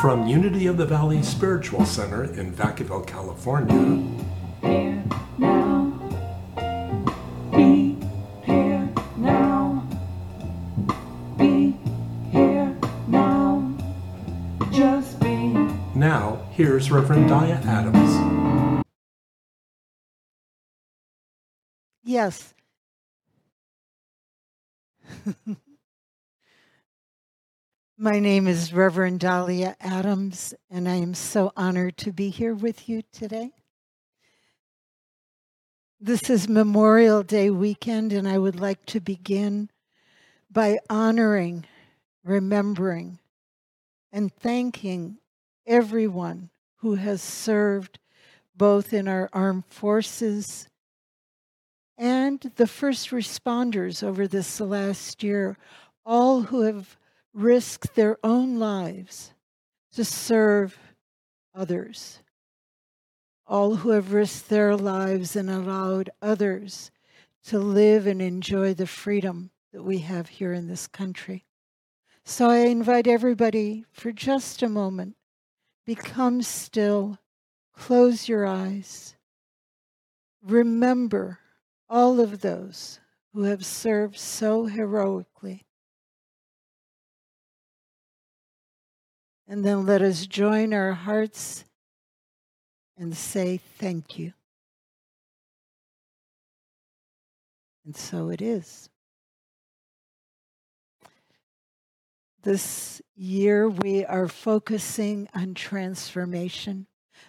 From Unity of the Valley Spiritual Center in Vacaville, California. Now. Now. Be here now. Just be. Now, here's Reverend Dia Adams. Yes. My name is Reverend Dahlia Adams, and I am so honored to be here with you today. This is Memorial Day weekend, and I would like to begin by honoring, remembering, and thanking everyone who has served both in our armed forces and the first responders over this last year, all who have risked their own lives to serve others, all who have risked their lives and allowed others to live and enjoy the freedom that we have here in this country. So I invite everybody for just a moment, become still, close your eyes, remember all of those who have served so heroically And then let us join our hearts and say thank you. And so it is. This year, we are focusing on transformation,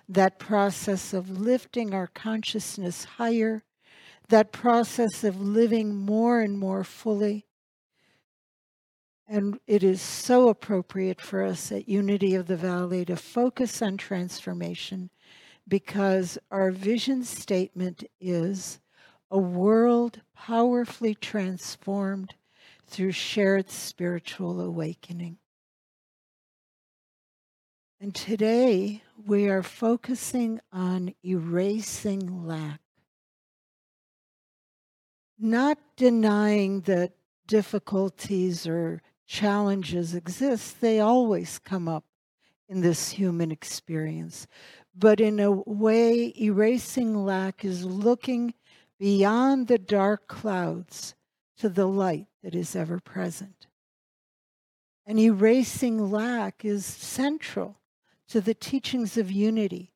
that process of lifting our consciousness higher, that process of living more and more fully and it is so appropriate for us at Unity of the Valley to focus on transformation because our vision statement is a world powerfully transformed through shared spiritual awakening. And today we are focusing on erasing lack. Not denying that difficulties or challenges exist, they always come up in this human experience. But in a way, erasing lack is looking beyond the dark clouds to the light that is ever present. And erasing lack is central to the teachings of unity.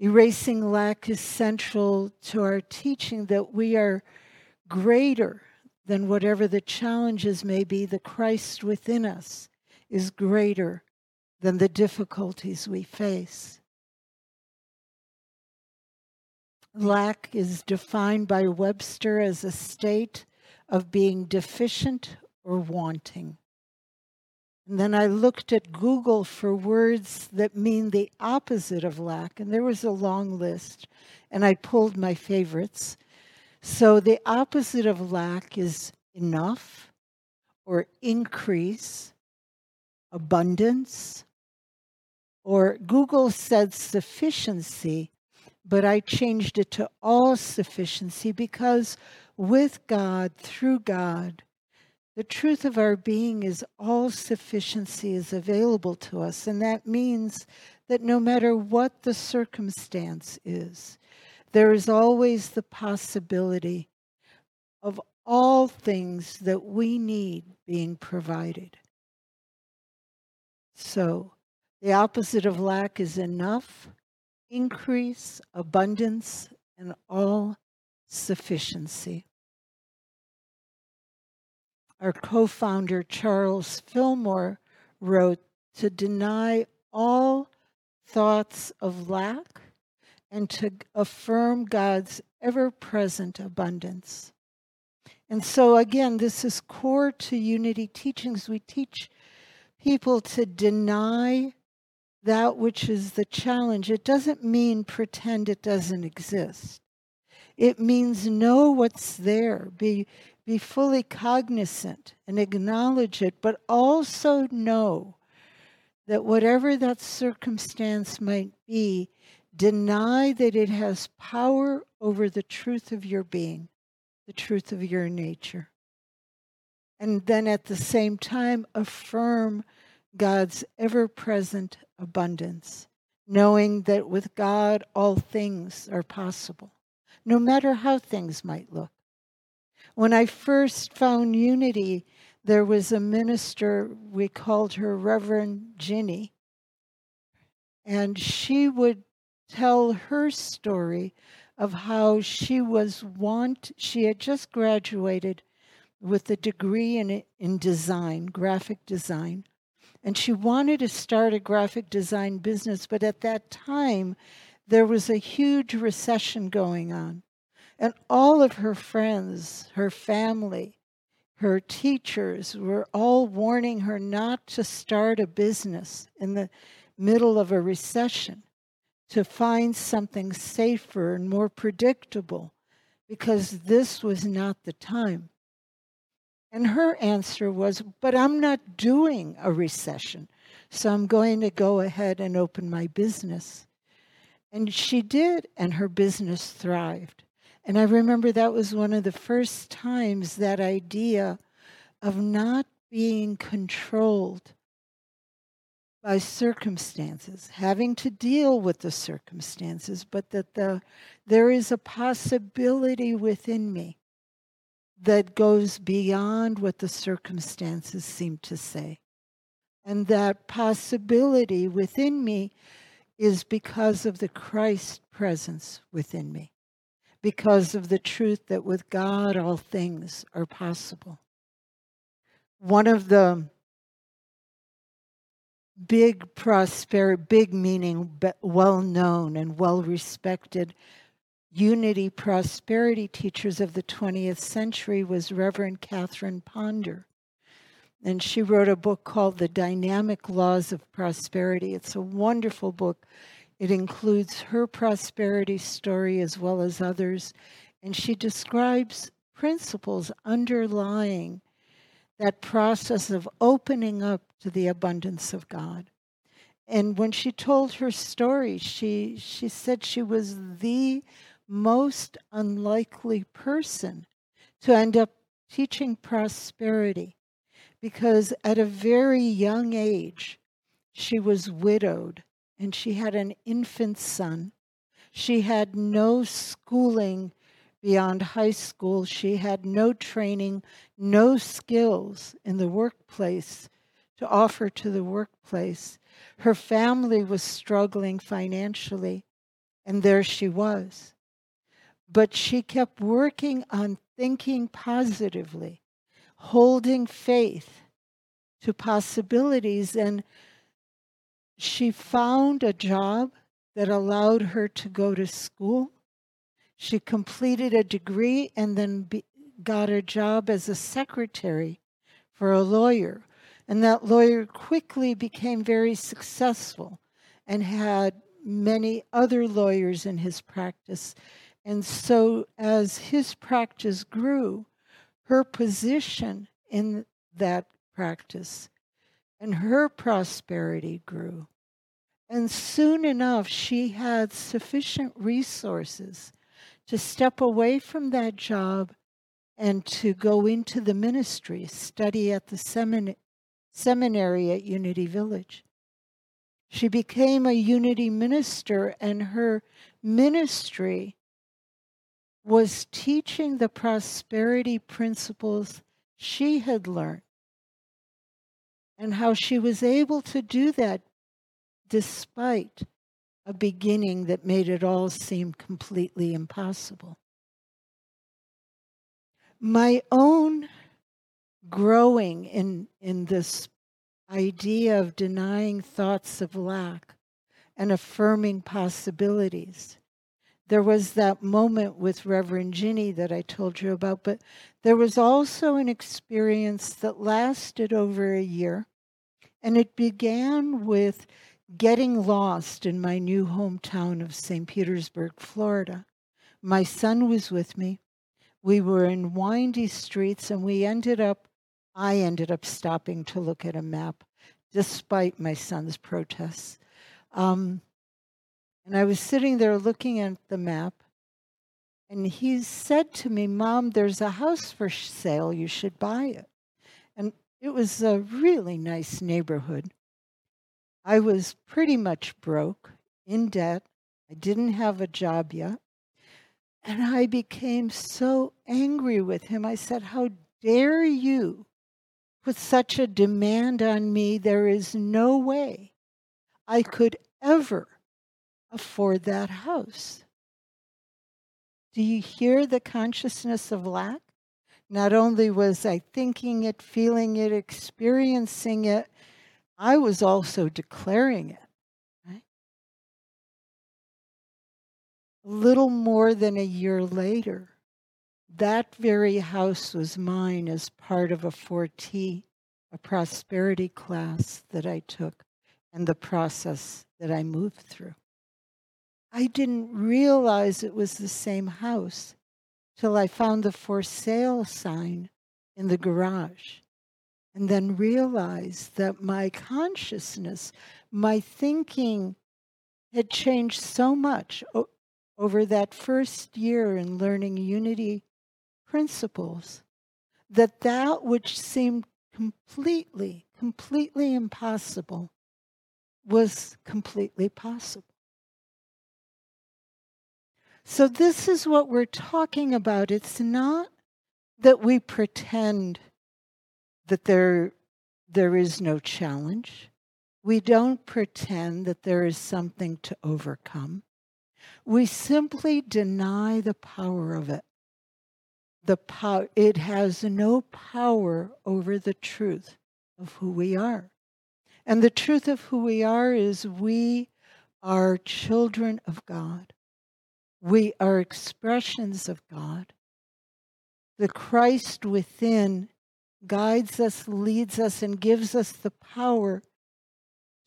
Erasing lack is central to our teaching that we are greater then whatever the challenges may be, the Christ within us is greater than the difficulties we face. Lack is defined by Webster as a state of being deficient or wanting. And then I looked at Google for words that mean the opposite of lack, and there was a long list, and I pulled my favorites. So the opposite of lack is enough or increase, abundance, or Google said sufficiency, but I changed it to all sufficiency because with God, through God, the truth of our being is all sufficiency is available to us. And that means that no matter what the circumstance is, there is always the possibility of all things that we need being provided. So, the opposite of lack is enough, increase, abundance, and all sufficiency. Our co founder, Charles Fillmore, wrote to deny all thoughts of lack and to affirm God's ever present abundance. And so, again, this is core to unity teachings. We teach people to deny that which is the challenge. It doesn't mean pretend it doesn't exist. It means know what's there, be, be fully cognizant and acknowledge it, but also know that whatever that circumstance might be, Deny that it has power over the truth of your being, the truth of your nature. And then at the same time, affirm God's ever present abundance, knowing that with God all things are possible, no matter how things might look. When I first found unity, there was a minister, we called her Reverend Ginny, and she would tell her story of how she was want she had just graduated with a degree in in design, graphic design, and she wanted to start a graphic design business, but at that time there was a huge recession going on. And all of her friends, her family, her teachers were all warning her not to start a business in the middle of a recession, to find something safer and more predictable, because this was not the time. And her answer was, But I'm not doing a recession, so I'm going to go ahead and open my business. And she did, and her business thrived. And I remember that was one of the first times that idea of not being controlled by circumstances, having to deal with the circumstances, but that the, there is a possibility within me that goes beyond what the circumstances seem to say. And that possibility within me is because of the Christ presence within me, because of the truth that with God all things are possible. One of the big prosperity, big meaning well known and well respected unity prosperity teachers of the 20th century was Reverend Catherine Ponder. And she wrote a book called The Dynamic Laws of Prosperity. It's a wonderful book. It includes her prosperity story as well as others. And she describes principles underlying that process of opening up to the abundance of God. And when she told her story, she, she said she was the most unlikely person to end up teaching prosperity because at a very young age, she was widowed and she had an infant son. She had no schooling beyond high school. She had no training, no skills in the workplace to offer to the workplace. Her family was struggling financially, and there she was. But she kept working on thinking positively, holding faith to possibilities. And she found a job that allowed her to go to school. She completed a degree and then be, got a job as a secretary for a lawyer. And that lawyer quickly became very successful and had many other lawyers in his practice. And so, as his practice grew, her position in that practice and her prosperity grew. And soon enough, she had sufficient resources to step away from that job and to go into the ministry, study at the semin- seminary at Unity Village. She became a Unity minister, and her ministry was teaching the prosperity principles she had learned and how she was able to do that despite a beginning that made it all seem completely impossible. My own growing in, in this idea of denying thoughts of lack and affirming possibilities there was that moment with Reverend Ginny that I told you about, but there was also an experience that lasted over a year. And it began with getting lost in my new hometown of St. Petersburg, Florida. My son was with me. We were in windy streets, and we ended up, I ended up stopping to look at a map, despite my son's protests. Um, and I was sitting there looking at the map, and he said to me, Mom, there's a house for sale. You should buy it. And it was a really nice neighborhood. I was pretty much broke, in debt. I didn't have a job yet. And I became so angry with him. I said, How dare you put such a demand on me? There is no way I could ever afford that house. Do you hear the consciousness of lack? Not only was I thinking it, feeling it, experiencing it, I was also declaring it. Right? A little more than a year later, that very house was mine as part of a 4T, a prosperity class that I took, and the process that I moved through. I didn't realize it was the same house till I found the for sale sign in the garage and then realized that my consciousness, my thinking had changed so much over that first year in learning unity principles that that which seemed completely, completely impossible was completely possible. So, this is what we're talking about. It's not that we pretend that there, there is no challenge. We don't pretend that there is something to overcome. We simply deny the power of it. The power, it has no power over the truth of who we are. And the truth of who we are is we are children of God. We are expressions of God. The Christ within guides us, leads us, and gives us the power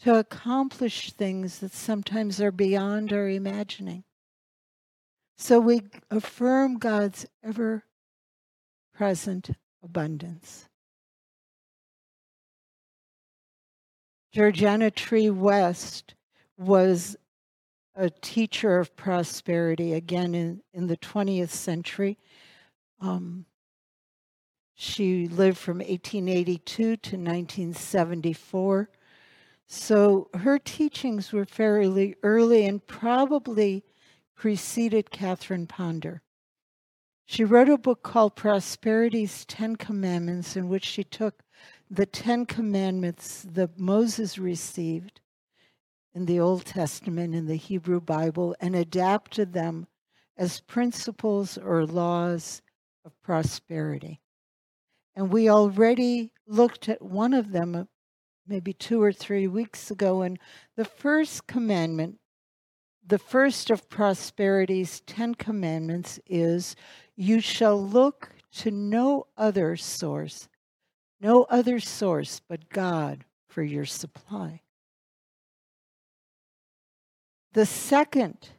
to accomplish things that sometimes are beyond our imagining. So we affirm God's ever present abundance. Georgiana Tree West was a teacher of prosperity again in, in the 20th century. Um, she lived from 1882 to 1974. So her teachings were fairly early and probably preceded Catherine Ponder. She wrote a book called Prosperity's Ten Commandments, in which she took the Ten Commandments that Moses received in the Old Testament, in the Hebrew Bible, and adapted them as principles or laws of prosperity. And we already looked at one of them uh, maybe two or three weeks ago. And the first commandment, the first of prosperity's Ten Commandments is you shall look to no other source, no other source but God for your supply. The second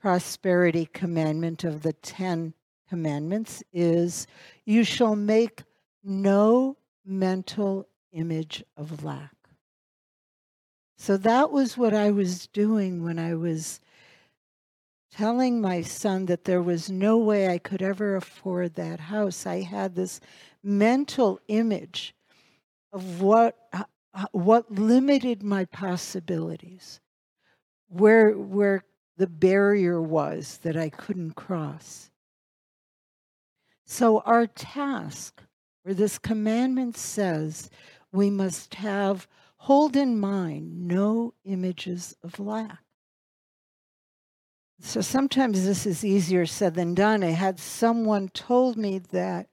prosperity commandment of the Ten Commandments is you shall make no mental image of lack. So that was what I was doing when I was telling my son that there was no way I could ever afford that house. I had this mental image of what what limited my possibilities where where the barrier was that I couldn't cross. So our task, where this commandment says we must have hold in mind no images of lack. So sometimes this is easier said than done. I had someone told me that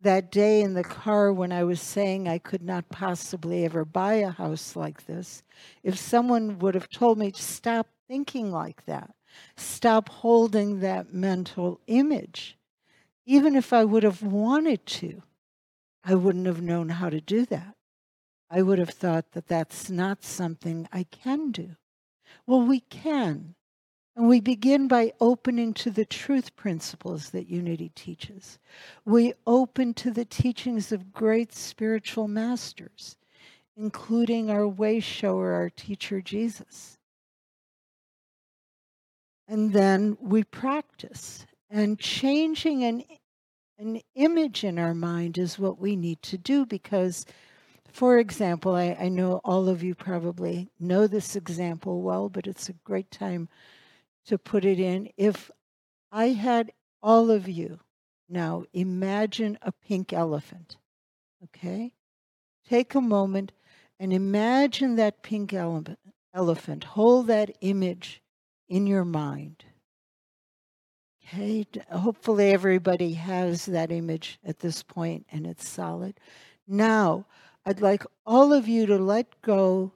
that day in the car when I was saying I could not possibly ever buy a house like this, if someone would have told me to stop thinking like that, stop holding that mental image, even if I would have wanted to, I wouldn't have known how to do that. I would have thought that that's not something I can do. Well, we can. And we begin by opening to the truth principles that unity teaches. We open to the teachings of great spiritual masters, including our way shower, our teacher Jesus. And then we practice. And changing an, an image in our mind is what we need to do because for example, I, I know all of you probably know this example well, but it's a great time to put it in. If I had all of you now imagine a pink elephant, okay? Take a moment and imagine that pink ele- elephant. Hold that image in your mind. Okay, hopefully everybody has that image at this point and it's solid. Now, I'd like all of you to let go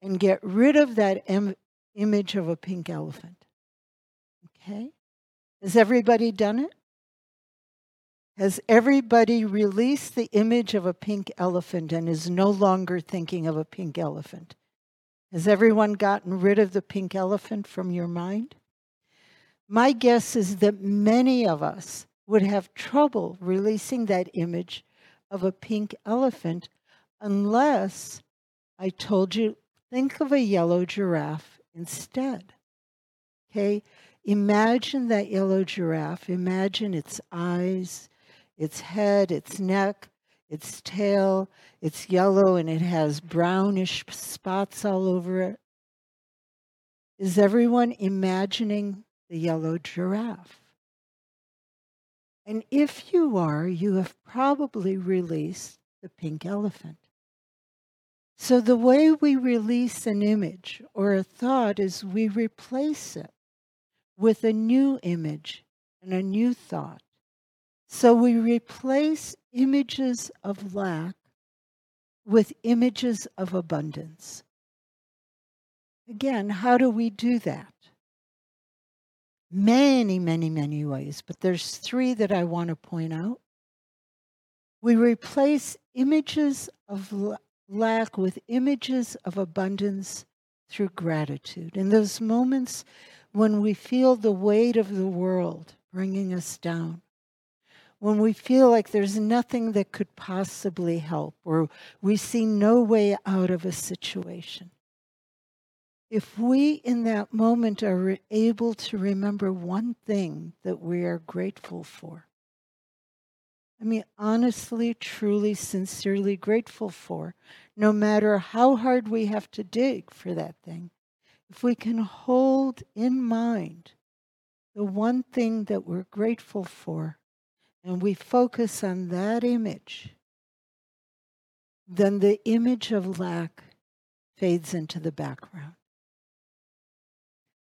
and get rid of that Im- image of a pink elephant. Okay? Has everybody done it? Has everybody released the image of a pink elephant and is no longer thinking of a pink elephant? Has everyone gotten rid of the pink elephant from your mind? My guess is that many of us would have trouble releasing that image of a pink elephant unless I told you, think of a yellow giraffe instead. Okay? Imagine that yellow giraffe. Imagine its eyes, its head, its neck, its tail. It's yellow and it has brownish spots all over it. Is everyone imagining the yellow giraffe? And if you are, you have probably released the pink elephant. So, the way we release an image or a thought is we replace it with a new image and a new thought. So, we replace images of lack with images of abundance. Again, how do we do that? Many, many, many ways, but there's three that I want to point out. We replace images of lack with images of abundance through gratitude. In those moments when we feel the weight of the world bringing us down, when we feel like there's nothing that could possibly help, or we see no way out of a situation. If we in that moment are able to remember one thing that we are grateful for, I mean, honestly, truly, sincerely grateful for, no matter how hard we have to dig for that thing. If we can hold in mind the one thing that we're grateful for, and we focus on that image, then the image of lack fades into the background.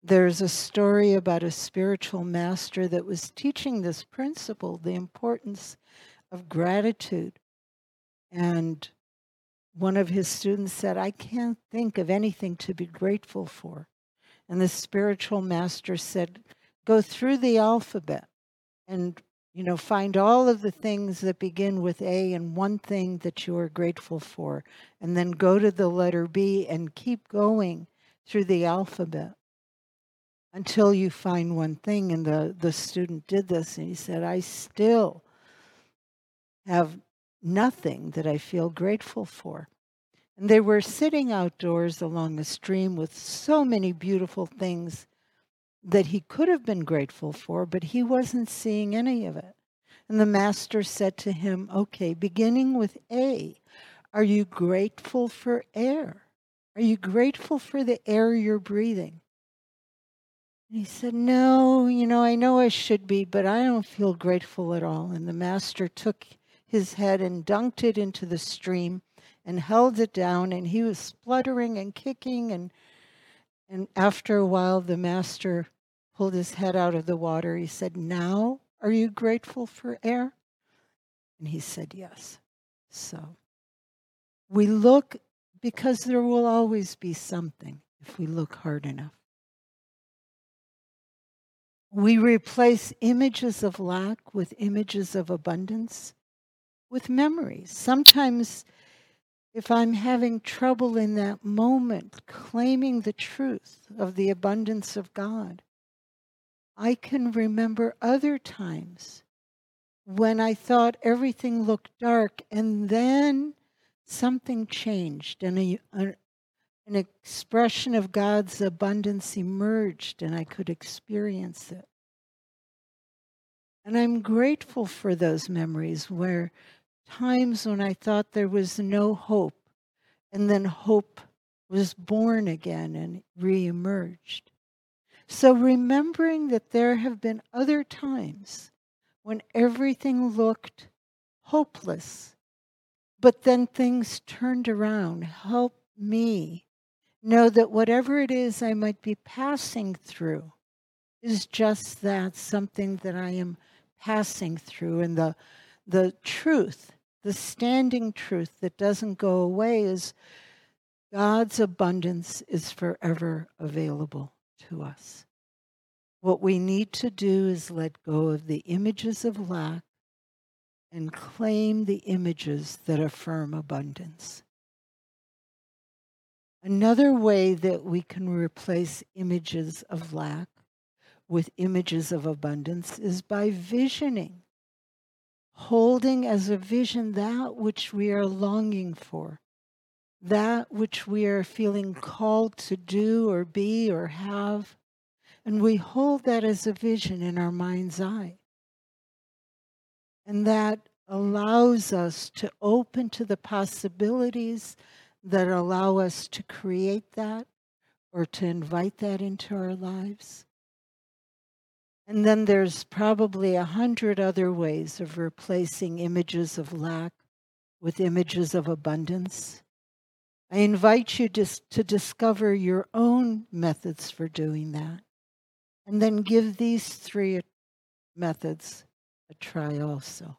There's a story about a spiritual master that was teaching this principle, the importance of gratitude. And one of his students said, I can't think of anything to be grateful for. And the spiritual master said, Go through the alphabet and you know, find all of the things that begin with A and one thing that you are grateful for, and then go to the letter B and keep going through the alphabet until you find one thing. And the, the student did this, and he said, I still have nothing that I feel grateful for. And they were sitting outdoors along a stream with so many beautiful things that he could have been grateful for, but he wasn't seeing any of it. And the master said to him, Okay, beginning with A, are you grateful for air? Are you grateful for the air you're breathing? And he said, No, you know, I know I should be, but I don't feel grateful at all. And the master took his head and dunked it into the stream and held it down, and he was spluttering and kicking. And, and after a while, the master pulled his head out of the water. He said, Now are you grateful for air? And he said, Yes. So we look because there will always be something if we look hard enough. We replace images of lack with images of abundance with memories. Sometimes, if I'm having trouble in that moment claiming the truth of the abundance of God, I can remember other times when I thought everything looked dark and then something changed and a, an expression of God's abundance emerged and I could experience it. And I'm grateful for those memories where times when I thought there was no hope, and then hope was born again and reemerged. So remembering that there have been other times when everything looked hopeless, but then things turned around. Help me know that whatever it is I might be passing through is just that something that I am passing through. And the, the truth, the standing truth that doesn't go away is God's abundance is forever available to us. What we need to do is let go of the images of lack and claim the images that affirm abundance. Another way that we can replace images of lack with images of abundance is by visioning, holding as a vision that which we are longing for, that which we are feeling called to do or be or have. And we hold that as a vision in our mind's eye. And that allows us to open to the possibilities that allow us to create that or to invite that into our lives. And then there's probably a hundred other ways of replacing images of lack with images of abundance. I invite you just to discover your own methods for doing that. And then give these three methods a try also.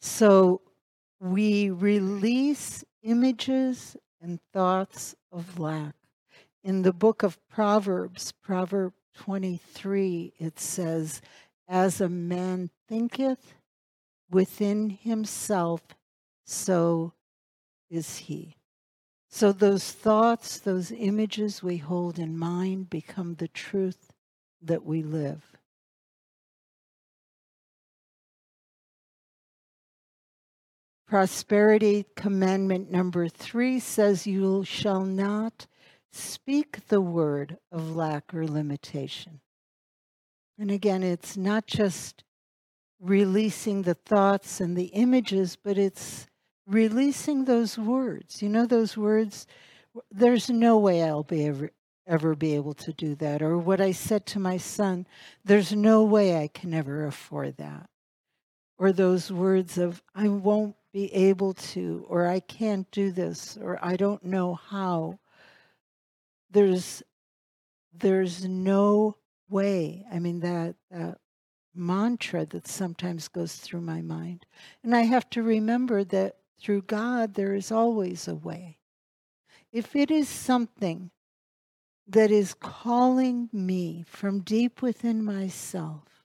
So we release images and thoughts of lack. In the book of Proverbs, Proverb 23, it says, As a man thinketh within himself, so is he. So those thoughts, those images we hold in mind become the truth that we live. Prosperity commandment number three says, You shall not speak the word of lack or limitation. And again, it's not just releasing the thoughts and the images, but it's releasing those words. You know, those words, there's no way I'll be ever, ever be able to do that. Or what I said to my son, there's no way I can ever afford that. Or those words of, I won't be able to, or I can't do this, or I don't know how. There's there's no way. I mean that that mantra that sometimes goes through my mind. And I have to remember that through God there is always a way. If it is something that is calling me from deep within myself,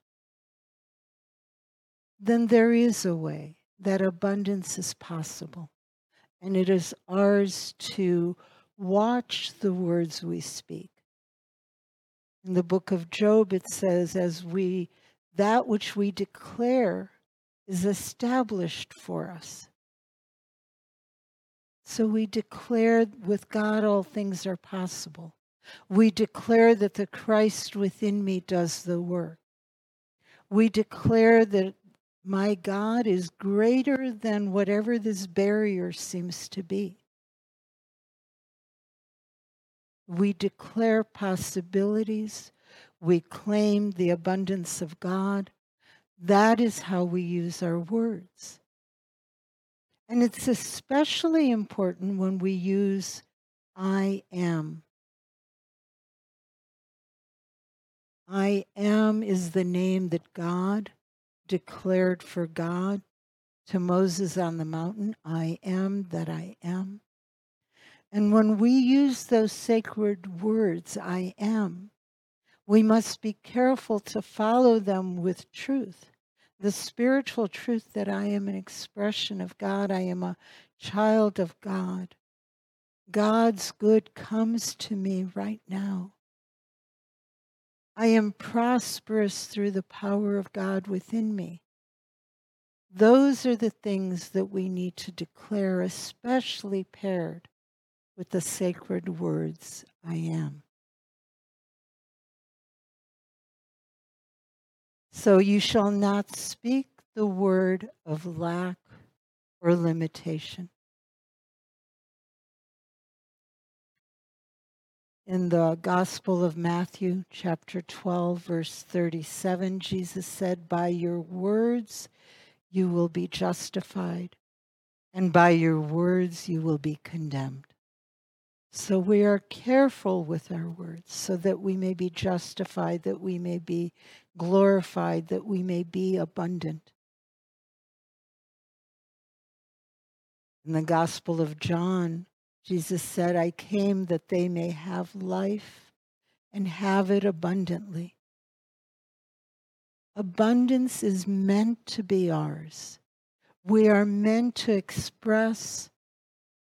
then there is a way that abundance is possible. And it is ours to watch the words we speak. In the book of Job, it says, as we, that which we declare is established for us. So we declare with God all things are possible. We declare that the Christ within me does the work. We declare that my God is greater than whatever this barrier seems to be. We declare possibilities. We claim the abundance of God. That is how we use our words. And it's especially important when we use I am. I am is the name that God declared for God to Moses on the mountain, I am that I am. And when we use those sacred words, I am, we must be careful to follow them with truth. The spiritual truth that I am an expression of God, I am a child of God. God's good comes to me right now. I am prosperous through the power of God within me. Those are the things that we need to declare, especially paired with the sacred words, I am. So you shall not speak the word of lack or limitation. In the Gospel of Matthew, chapter 12, verse 37, Jesus said, By your words you will be justified, and by your words you will be condemned. So we are careful with our words so that we may be justified, that we may be glorified, that we may be abundant. In the Gospel of John, Jesus said, I came that they may have life and have it abundantly. Abundance is meant to be ours. We are meant to express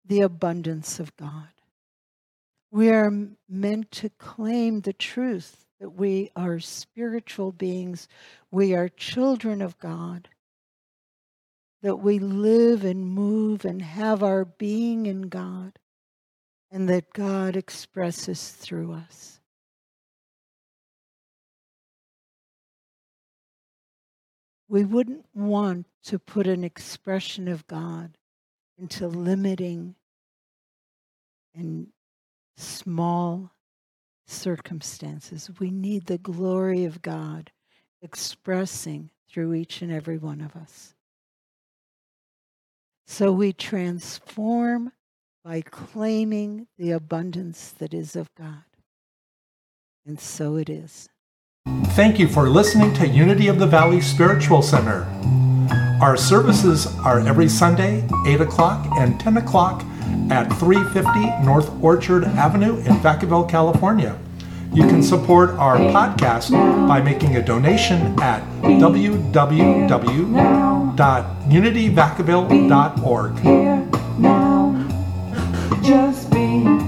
the abundance of God. We are meant to claim the truth that we are spiritual beings, we are children of God, that we live and move and have our being in God, and that God expresses through us. We wouldn't want to put an expression of God into limiting and small circumstances. We need the glory of God expressing through each and every one of us. So we transform by claiming the abundance that is of God. And so it is. Thank you for listening to Unity of the Valley Spiritual Center. Our services are every Sunday, 8 o'clock and 10 o'clock at 350 North Orchard Avenue in Vacaville, California. You can support our podcast by making a donation at www.unityvacaville.org. Just be.